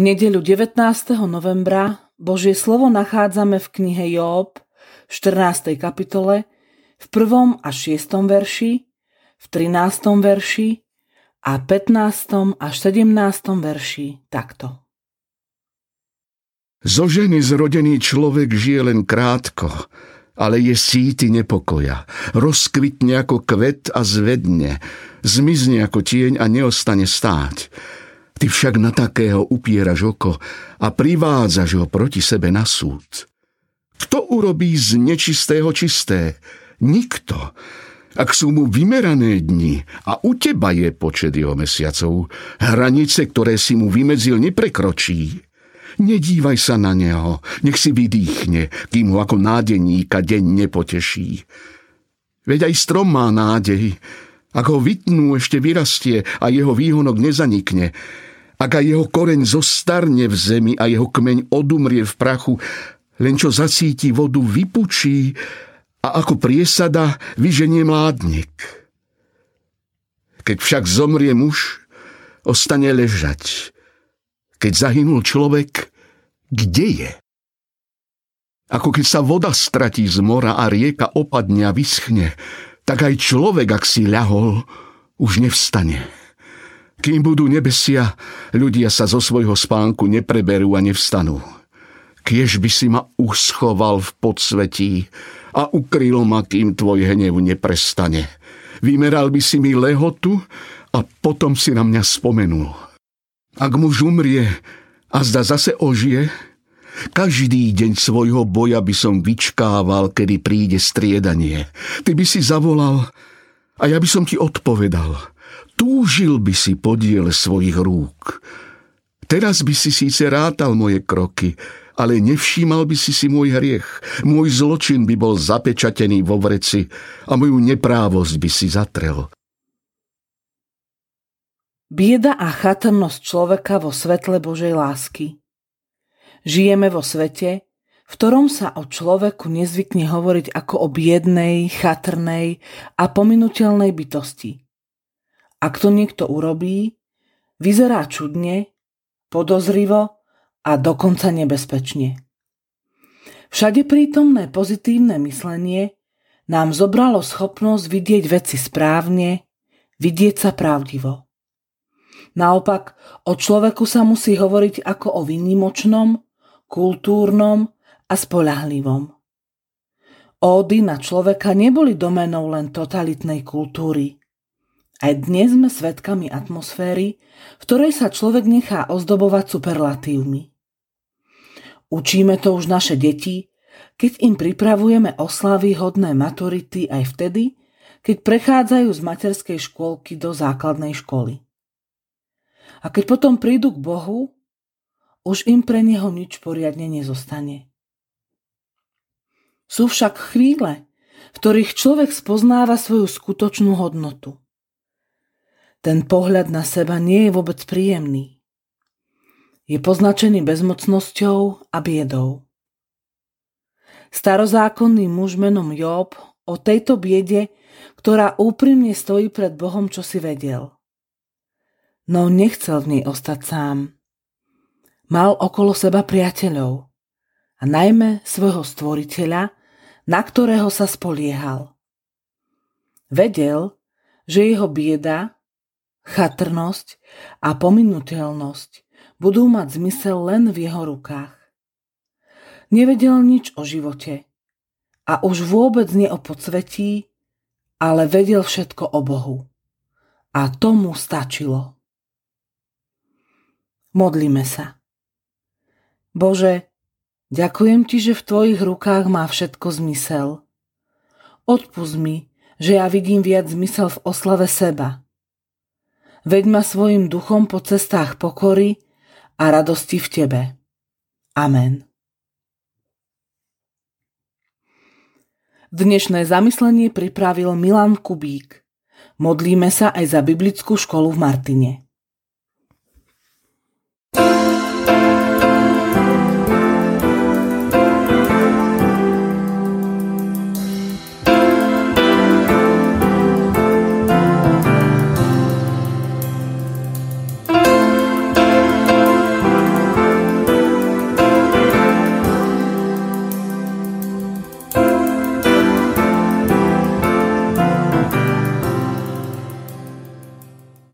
nedeľu 19. novembra Božie slovo nachádzame v knihe Job v 14. kapitole v 1. a 6. verši, v 13. verši a 15. až 17. verši takto. Zo ženy zrodený človek žije len krátko, ale je síty nepokoja. Rozkvitne ako kvet a zvedne, zmizne ako tieň a neostane stáť. Ty však na takého upieraš oko a privádzaš ho proti sebe na súd. Kto urobí z nečistého čisté? Nikto. Ak sú mu vymerané dni a u teba je počet jeho mesiacov, hranice, ktoré si mu vymedzil, neprekročí. Nedívaj sa na neho, nech si vydýchne, kým ho ako nádeníka deň nepoteší. Veď aj strom má nádej, ak ho vytnú, ešte vyrastie a jeho výhonok nezanikne. Ak aj jeho koreň zostarne v zemi a jeho kmeň odumrie v prachu, len čo zacíti vodu vypučí a ako priesada vyženie mládnik. Keď však zomrie muž, ostane ležať. Keď zahynul človek, kde je? Ako keď sa voda stratí z mora a rieka opadne a vyschne, tak aj človek, ak si ľahol, už nevstane. Kým budú nebesia, ľudia sa zo svojho spánku nepreberú a nevstanú. Kiež by si ma uschoval v podsvetí a ukryl ma, kým tvoj hnev neprestane. Vymeral by si mi lehotu a potom si na mňa spomenul. Ak muž umrie a zda zase ožije, každý deň svojho boja by som vyčkával, kedy príde striedanie. Ty by si zavolal a ja by som ti odpovedal – túžil by si podiel svojich rúk. Teraz by si síce rátal moje kroky, ale nevšímal by si si môj hriech. Môj zločin by bol zapečatený vo vreci a moju neprávosť by si zatrel. Bieda a chatrnosť človeka vo svetle Božej lásky. Žijeme vo svete, v ktorom sa o človeku nezvykne hovoriť ako o biednej, chatrnej a pominutelnej bytosti. Ak to niekto urobí, vyzerá čudne, podozrivo a dokonca nebezpečne. Všade prítomné pozitívne myslenie nám zobralo schopnosť vidieť veci správne, vidieť sa pravdivo. Naopak, o človeku sa musí hovoriť ako o výnimočnom, kultúrnom a spolahlivom. Ódy na človeka neboli domenou len totalitnej kultúry – aj dnes sme svedkami atmosféry, v ktorej sa človek nechá ozdobovať superlatívmi. Učíme to už naše deti, keď im pripravujeme oslavy hodné maturity aj vtedy, keď prechádzajú z materskej škôlky do základnej školy. A keď potom prídu k Bohu, už im pre neho nič poriadne nezostane. Sú však chvíle, v ktorých človek spoznáva svoju skutočnú hodnotu ten pohľad na seba nie je vôbec príjemný. Je poznačený bezmocnosťou a biedou. Starozákonný muž menom Job o tejto biede, ktorá úprimne stojí pred Bohom, čo si vedel. No nechcel v nej ostať sám. Mal okolo seba priateľov a najmä svojho stvoriteľa, na ktorého sa spoliehal. Vedel, že jeho bieda chatrnosť a pominuteľnosť budú mať zmysel len v jeho rukách. Nevedel nič o živote a už vôbec nie o podsvetí, ale vedel všetko o Bohu. A tomu stačilo. Modlíme sa. Bože, ďakujem Ti, že v Tvojich rukách má všetko zmysel. Odpust mi, že ja vidím viac zmysel v oslave seba – veď ma svojim duchom po cestách pokory a radosti v Tebe. Amen. Dnešné zamyslenie pripravil Milan Kubík. Modlíme sa aj za biblickú školu v Martine.